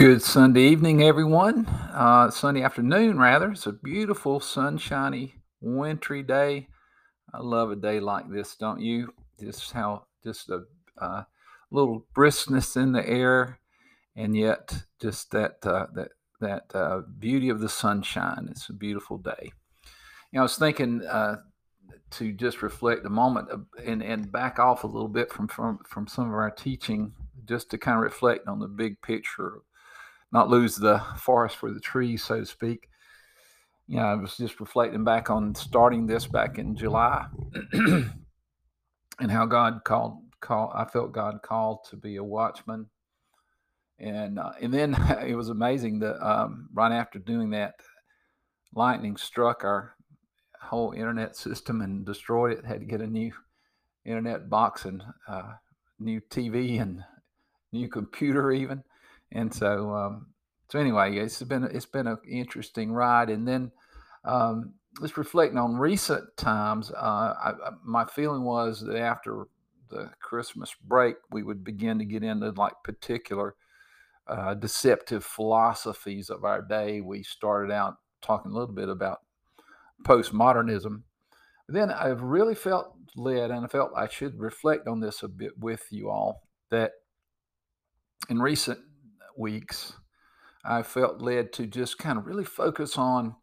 Good Sunday evening, everyone. Uh, Sunday afternoon, rather. It's a beautiful, sunshiny, wintry day. I love a day like this, don't you? Just how, just a uh, little briskness in the air, and yet just that uh, that that uh, beauty of the sunshine. It's a beautiful day. You know, I was thinking uh, to just reflect a moment and and back off a little bit from from from some of our teaching, just to kind of reflect on the big picture not lose the forest for the trees, so to speak. You know, I was just reflecting back on starting this back in July and how God called, call, I felt God called to be a watchman. And, uh, and then it was amazing that um, right after doing that, lightning struck our whole internet system and destroyed it. Had to get a new internet box and uh, new TV and new computer even and so um, so anyway, it's been it's been an interesting ride. And then um, just reflecting on recent times, uh, I, I, my feeling was that after the Christmas break, we would begin to get into like particular uh, deceptive philosophies of our day. We started out talking a little bit about postmodernism. Then I've really felt led, and I felt I should reflect on this a bit with you all that in recent weeks, I felt led to just kind of really focus on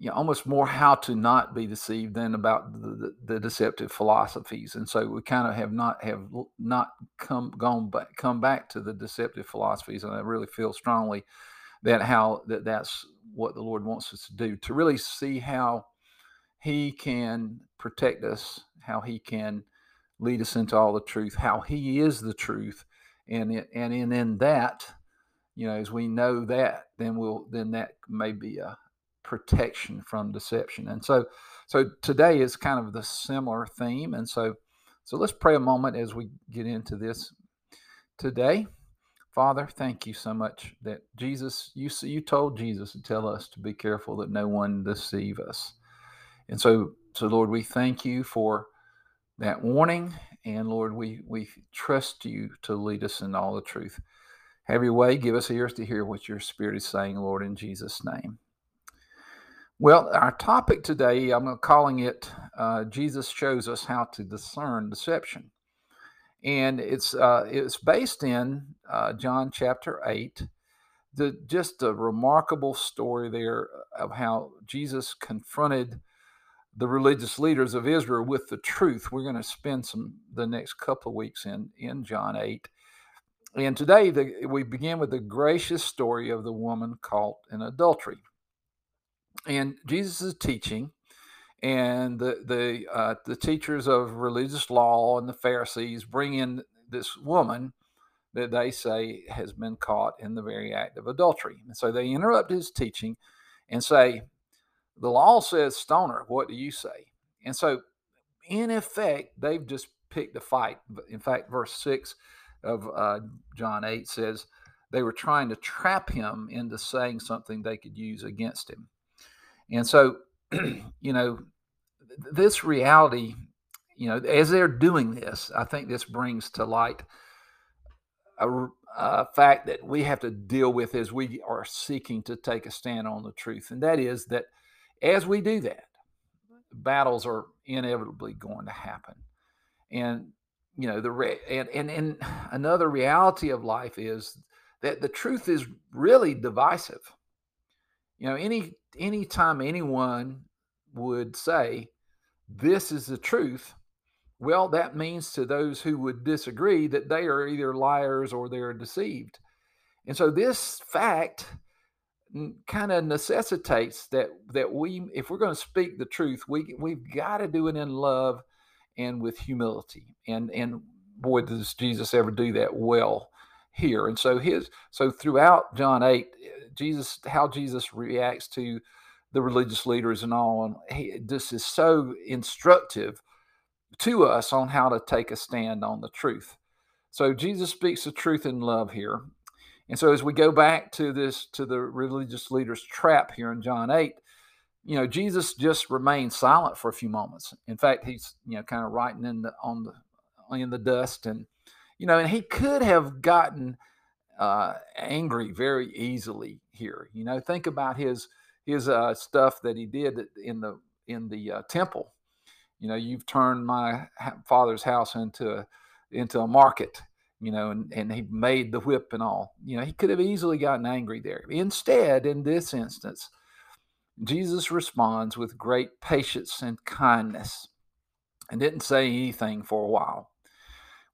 you know, almost more how to not be deceived than about the, the, deceptive philosophies. And so we kind of have not have not come gone back come back to the deceptive philosophies. And I really feel strongly that how that that's what the Lord wants us to do to really see how He can protect us, how He can lead us into all the truth, how He is the truth, and it, and in, in that, you know, as we know that, then we'll then that may be a protection from deception. And so, so today is kind of the similar theme. And so, so let's pray a moment as we get into this today. Father, thank you so much that Jesus, you you told Jesus to tell us to be careful that no one deceive us. And so, so Lord, we thank you for that warning and Lord, we, we trust you to lead us in all the truth. Have your way. Give us ears to hear what your Spirit is saying, Lord, in Jesus' name. Well, our topic today, I'm calling it uh, Jesus Shows Us How to Discern Deception. And it's, uh, it's based in uh, John chapter 8. The, just a remarkable story there of how Jesus confronted the religious leaders of Israel with the truth. We're going to spend some the next couple of weeks in in John 8. And today the, we begin with the gracious story of the woman caught in adultery. And Jesus is teaching, and the the uh, the teachers of religious law and the Pharisees bring in this woman that they say has been caught in the very act of adultery. And so they interrupt his teaching and say, the law says stoner. What do you say? And so, in effect, they've just picked a fight. In fact, verse 6 of uh, John 8 says they were trying to trap him into saying something they could use against him. And so, you know, this reality, you know, as they're doing this, I think this brings to light a, a, fact that we have to deal with as we are seeking to take a stand on the truth. And that is that as we do that, mm-hmm. battles are inevitably going to happen. And you know the re- and, and and another reality of life is that the truth is really divisive. You know, any any time anyone would say this is the truth, well, that means to those who would disagree that they are either liars or they're deceived. And so this fact kind of necessitates that that we if we're going to speak the truth we we've got to do it in love and with humility. And and boy does jesus ever do that well here. And so his so throughout john 8 jesus how jesus reacts to the religious leaders and all and he, this is so instructive to us on how to take a stand on the truth. So jesus speaks the truth in love here and so as we go back to this to the religious leaders trap here in John 8, you know, Jesus just remains silent for a few moments. In fact, he's, you know, kind of writing in the on the in the dust and you know, and he could have gotten uh, angry very easily here. You know, think about his his uh, stuff that he did in the in the uh, temple. You know, you've turned my father's house into into a market. You know, and, and he made the whip and all. You know, he could have easily gotten angry there. Instead, in this instance, Jesus responds with great patience and kindness and didn't say anything for a while.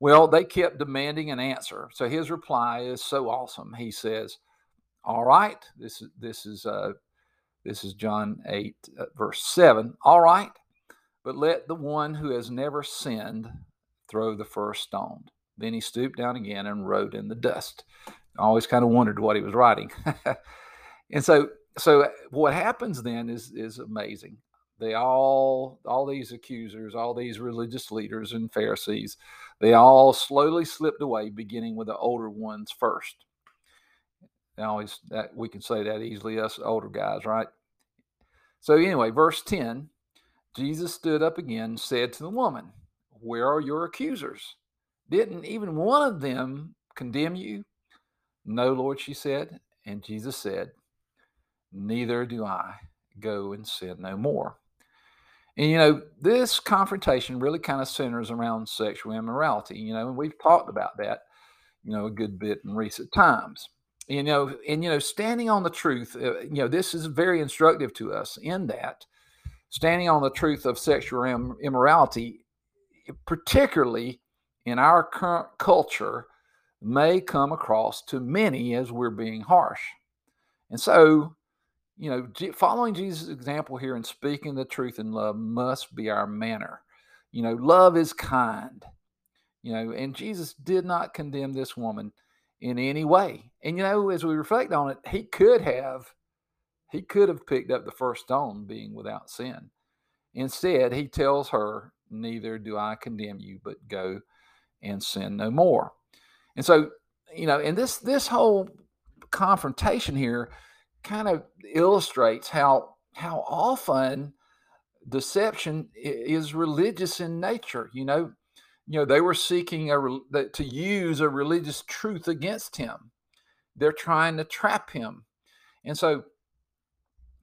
Well, they kept demanding an answer. So his reply is so awesome. He says, "All right, this is this is uh, this is John eight uh, verse seven. All right, but let the one who has never sinned throw the first stone." Then he stooped down again and wrote in the dust. I always kind of wondered what he was writing. and so so uh, what happens then is is amazing they all all these accusers all these religious leaders and pharisees they all slowly slipped away beginning with the older ones first now that we can say that easily us older guys right so anyway verse 10 jesus stood up again said to the woman where are your accusers didn't even one of them condemn you no lord she said and jesus said neither do i go and sin no more and you know, this confrontation really kind of centers around sexual immorality, you know, and we've talked about that, you know, a good bit in recent times. You know, and you know, standing on the truth, uh, you know, this is very instructive to us in that standing on the truth of sexual immorality, particularly in our current culture, may come across to many as we're being harsh. And so, you know, following Jesus' example here and speaking the truth in love must be our manner. You know, love is kind, you know, and Jesus did not condemn this woman in any way. And, you know, as we reflect on it, he could have, he could have picked up the first stone being without sin. Instead, he tells her, Neither do I condemn you, but go and sin no more. And so, you know, and this this whole confrontation here kind of illustrates how how often deception is religious in nature. You know, you know they were seeking a to use a religious truth against him. They're trying to trap him, and so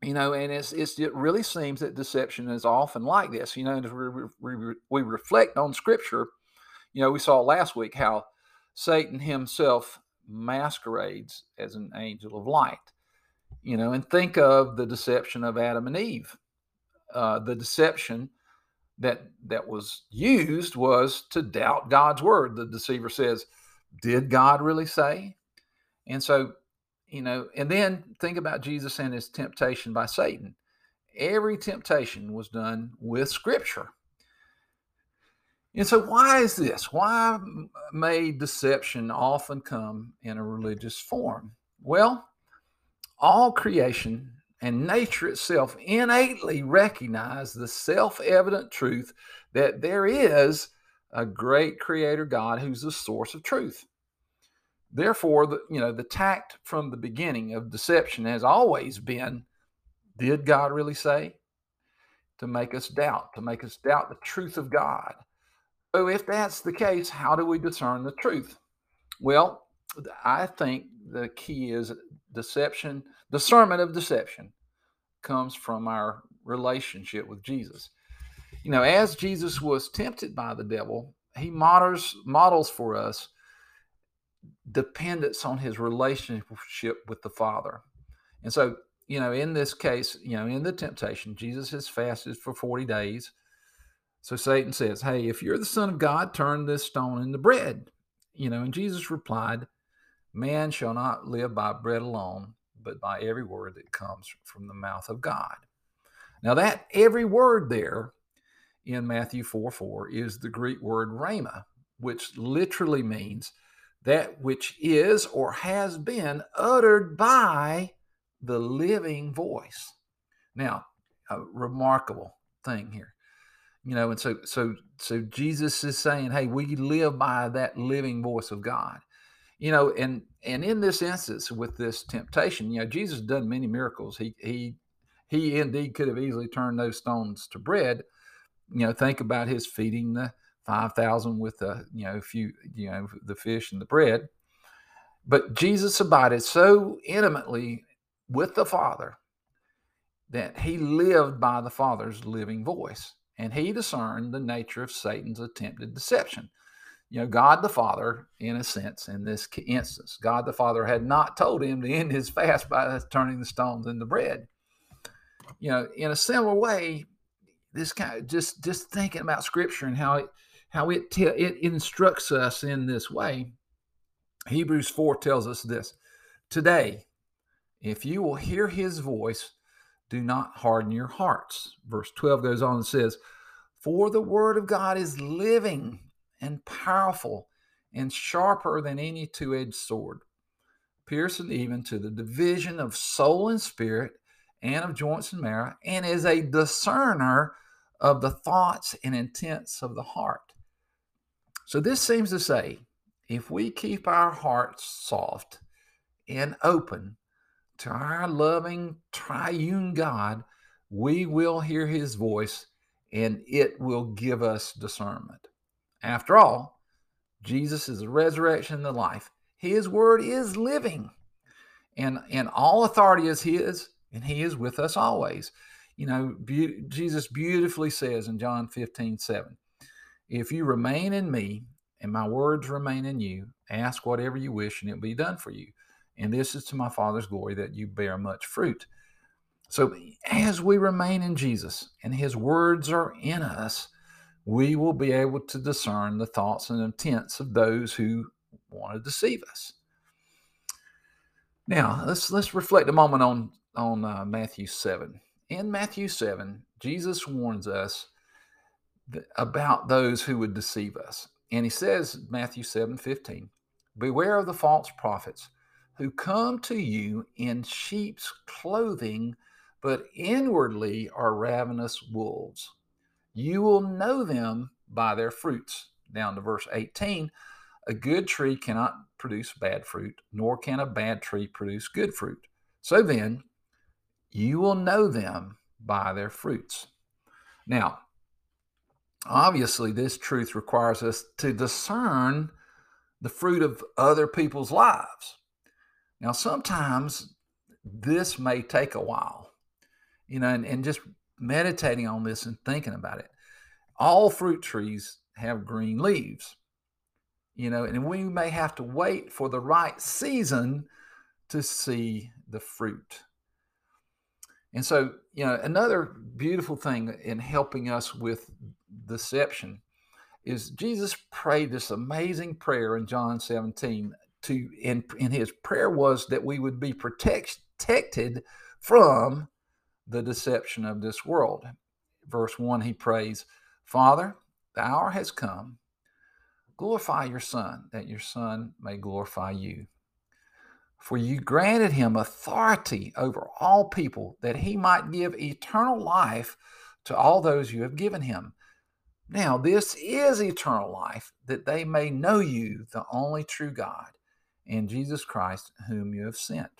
you know, and it's, it's it really seems that deception is often like this. You know, as we, we, we reflect on Scripture, you know, we saw last week how Satan himself masquerades as an angel of light you know, and think of the deception of Adam and Eve. Uh, the deception that that was used was to doubt God's word. The deceiver says, "Did God really say?" And so, you know, and then think about Jesus and his temptation by Satan. Every temptation was done with Scripture. And so, why is this? Why may deception often come in a religious form? Well, all creation and nature itself innately recognize the self-evident truth that there is a great creator God who's the source of truth. Therefore, the, you know, the tact from the beginning of deception has always been, did God really say? To make us doubt, to make us doubt the truth of God. So if that's the case, how do we discern the truth? Well, I think the key is deception, discernment of deception comes from our relationship with Jesus. You know, as Jesus was tempted by the devil, he models models for us dependence on his relationship with the Father. And so, you know, in this case, you know, in the temptation, Jesus has fasted for 40 days. So Satan says, Hey, if you're the Son of God, turn this stone into bread. You know, and Jesus replied, Man shall not live by bread alone, but by every word that comes from the mouth of God. Now, that every word there in Matthew 4 4 is the Greek word rhema, which literally means that which is or has been uttered by the living voice. Now, a remarkable thing here. You know, and so so so Jesus is saying, hey, we live by that living voice of God. You know and and in this instance with this temptation you know jesus done many miracles. He he he indeed could have easily turned those stones to bread. You know think about his feeding the 5000 with a you know a few you know the fish and the bread. But Jesus abided so intimately with the Father that he lived by the Father's living voice and he discerned the nature of Satan's attempted deception. You know, God the Father, in a sense, in this instance, God the Father had not told him to end his fast by turning the stones into bread. You know, in a similar way, this kind of just just thinking about Scripture and how it how it te- it instructs us in this way. Hebrews four tells us this: today, if you will hear His voice, do not harden your hearts. Verse 12 goes on and says, For the word of God is living and powerful and sharper than any two edged sword, piercing even to the division of soul and spirit and of joints and marrow, and is a discerner of the thoughts and intents of the heart. So this seems to say if we keep our hearts soft and open, to our loving triune God, we will hear his voice and it will give us discernment. After all, Jesus is the resurrection and the life. His word is living. And, and all authority is his, and he is with us always. You know, be, Jesus beautifully says in John 15, 7, if you remain in me and my words remain in you, ask whatever you wish and it'll be done for you. And this is to my Father's glory that you bear much fruit. So, as we remain in Jesus and his words are in us, we will be able to discern the thoughts and intents of those who want to deceive us. Now, let's let's reflect a moment on on uh, Matthew 7. In Matthew 7, Jesus warns us about those who would deceive us. And he says, Matthew 7 15, Beware of the false prophets who come to you in sheep's clothing, but inwardly are ravenous wolves. You will know them by their fruits. Down to verse 18 a good tree cannot produce bad fruit, nor can a bad tree produce good fruit. So then, you will know them by their fruits. Now, obviously, this truth requires us to discern the fruit of other people's lives. Now, sometimes this may take a while, you know, and, and just meditating on this and thinking about it. All fruit trees have green leaves, you know, and we may have to wait for the right season to see the fruit. And so, you know, another beautiful thing in helping us with deception is Jesus prayed this amazing prayer in John 17 to in, in his prayer was that we would be protect, protected from the deception of this world. Verse 1, he prays, Father, the hour has come. Glorify your Son, that your Son may glorify you. For you granted him authority over all people, that he might give eternal life to all those you have given him. Now, this is eternal life, that they may know you, the only true God, and Jesus Christ, whom you have sent.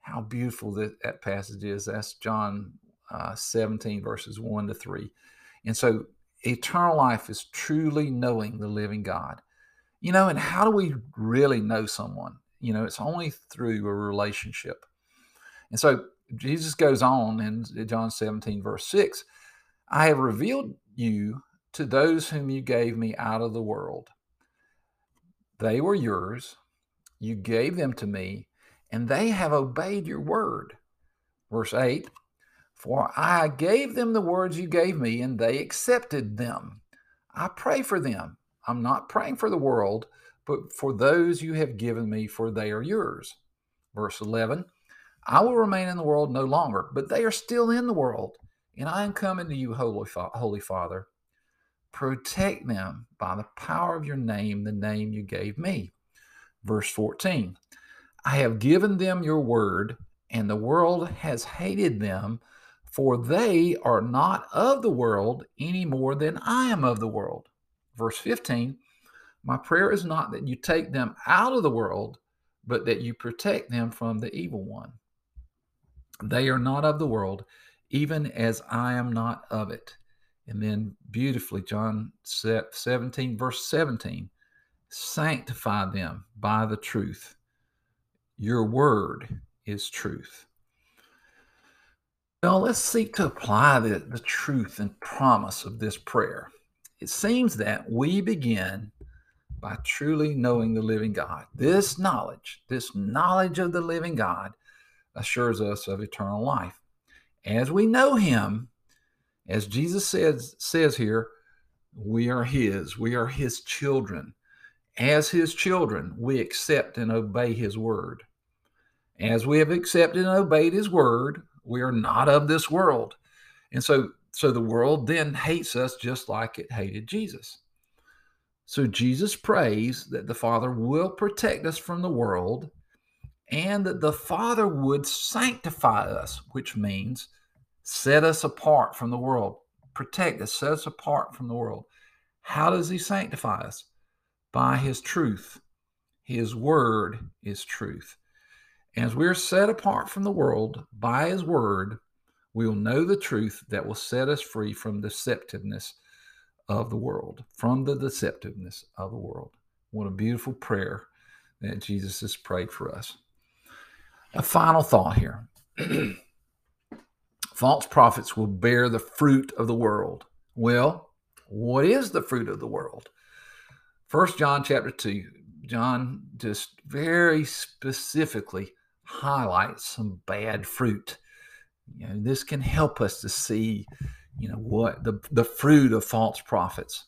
How beautiful that, that passage is. That's John uh, 17, verses 1 to 3. And so, eternal life is truly knowing the living God. You know, and how do we really know someone? You know, it's only through a relationship. And so, Jesus goes on in John 17, verse 6 I have revealed you to those whom you gave me out of the world. They were yours. You gave them to me, and they have obeyed your word. Verse 8 For I gave them the words you gave me, and they accepted them. I pray for them. I'm not praying for the world, but for those you have given me, for they are yours. Verse 11 I will remain in the world no longer, but they are still in the world, and I am coming to you, Holy, Holy Father. Protect them by the power of your name, the name you gave me. Verse 14 I have given them your word, and the world has hated them, for they are not of the world any more than I am of the world. Verse 15 My prayer is not that you take them out of the world, but that you protect them from the evil one. They are not of the world, even as I am not of it. And then beautifully, John 17, verse 17 Sanctify them by the truth. Your word is truth. Well, let's seek to apply the, the truth and promise of this prayer. It seems that we begin by truly knowing the living God. This knowledge, this knowledge of the living God, assures us of eternal life. As we know Him, as Jesus says, says here, we are His, we are His children. As His children, we accept and obey His word. As we have accepted and obeyed His word, we are not of this world. And so, so the world then hates us just like it hated Jesus. So Jesus prays that the Father will protect us from the world and that the Father would sanctify us, which means set us apart from the world, protect us, set us apart from the world. How does He sanctify us? By His truth. His word is truth. As we're set apart from the world by His word, we will know the truth that will set us free from the deceptiveness of the world, from the deceptiveness of the world. What a beautiful prayer that Jesus has prayed for us. A final thought here false prophets will bear the fruit of the world. Well, what is the fruit of the world? First John chapter 2, John just very specifically highlights some bad fruit. You know, this can help us to see, you know, what the, the fruit of false prophets.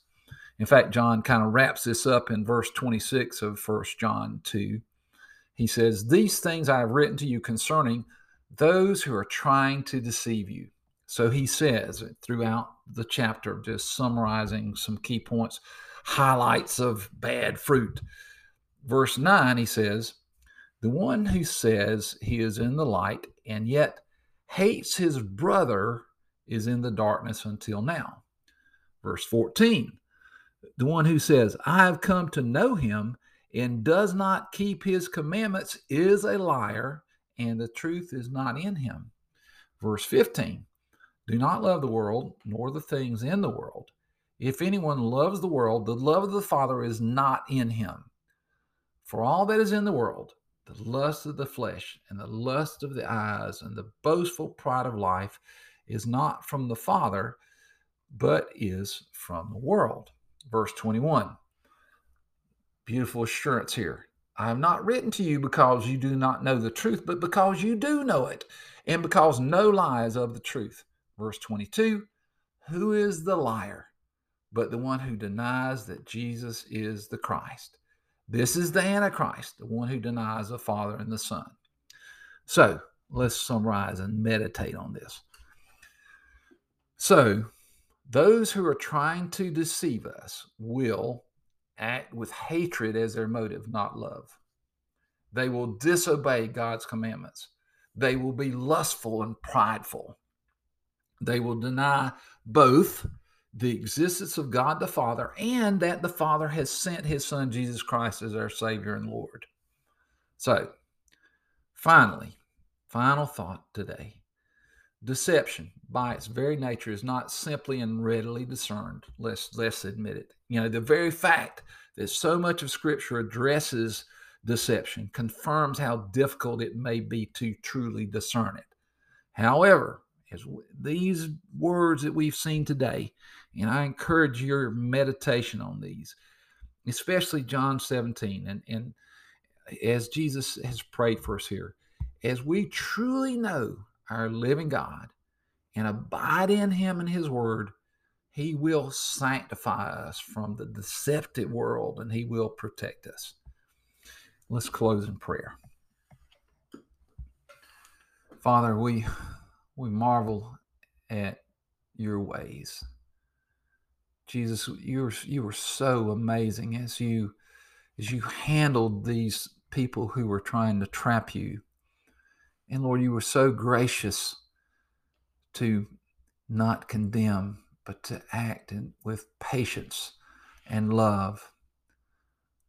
In fact, John kind of wraps this up in verse 26 of First John 2. He says, These things I have written to you concerning those who are trying to deceive you. So he says throughout the chapter, just summarizing some key points, highlights of bad fruit. Verse 9, he says, The one who says he is in the light and yet hates his brother is in the darkness until now. Verse 14, the one who says, I have come to know him and does not keep his commandments is a liar, and the truth is not in him. Verse 15 Do not love the world, nor the things in the world. If anyone loves the world, the love of the Father is not in him. For all that is in the world, the lust of the flesh, and the lust of the eyes, and the boastful pride of life, is not from the Father, but is from the world. Verse 21. Beautiful assurance here. I have not written to you because you do not know the truth, but because you do know it, and because no lie is of the truth. Verse 22 Who is the liar but the one who denies that Jesus is the Christ? This is the Antichrist, the one who denies the Father and the Son. So let's summarize and meditate on this. So, those who are trying to deceive us will act with hatred as their motive, not love. They will disobey God's commandments. They will be lustful and prideful. They will deny both the existence of God the Father and that the Father has sent his Son Jesus Christ as our Savior and Lord. So, finally, final thought today deception by its very nature is not simply and readily discerned let's let's admit it you know the very fact that so much of scripture addresses deception confirms how difficult it may be to truly discern it. However as these words that we've seen today and i encourage your meditation on these especially john 17 and and as jesus has prayed for us here as we truly know our living God and abide in him and his word, he will sanctify us from the deceptive world and he will protect us. Let's close in prayer. Father, we we marvel at your ways. Jesus, you were, you were so amazing as you as you handled these people who were trying to trap you and Lord, you were so gracious to not condemn, but to act in, with patience and love.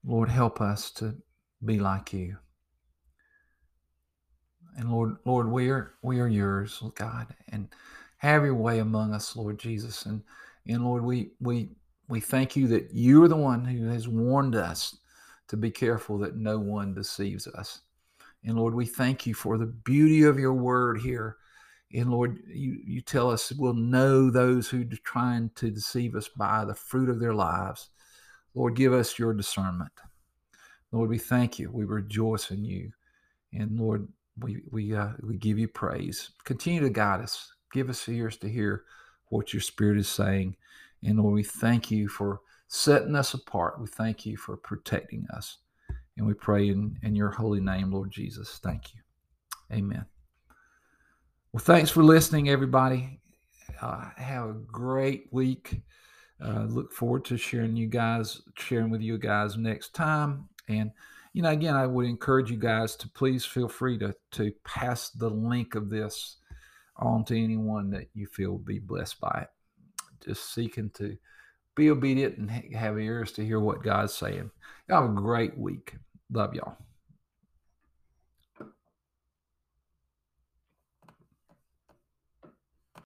Lord, help us to be like you. And Lord, Lord, we are we are yours, God, and have your way among us, Lord Jesus. And and Lord, we we we thank you that you are the one who has warned us to be careful that no one deceives us. And Lord, we thank you for the beauty of your word here. And Lord, you, you tell us we'll know those who are trying to deceive us by the fruit of their lives. Lord, give us your discernment. Lord, we thank you. We rejoice in you. And Lord, we we uh, we give you praise. Continue to guide us. Give us ears to hear what your spirit is saying. And Lord, we thank you for setting us apart. We thank you for protecting us. And we pray in, in your holy name, Lord Jesus. Thank you. Amen. Well, thanks for listening, everybody. Uh, have a great week. Uh, look forward to sharing you guys, sharing with you guys next time. And you know, again, I would encourage you guys to please feel free to to pass the link of this on to anyone that you feel will be blessed by it. Just seeking to be obedient and have ears to hear what God's saying. Y'all have a great week. Love y'all.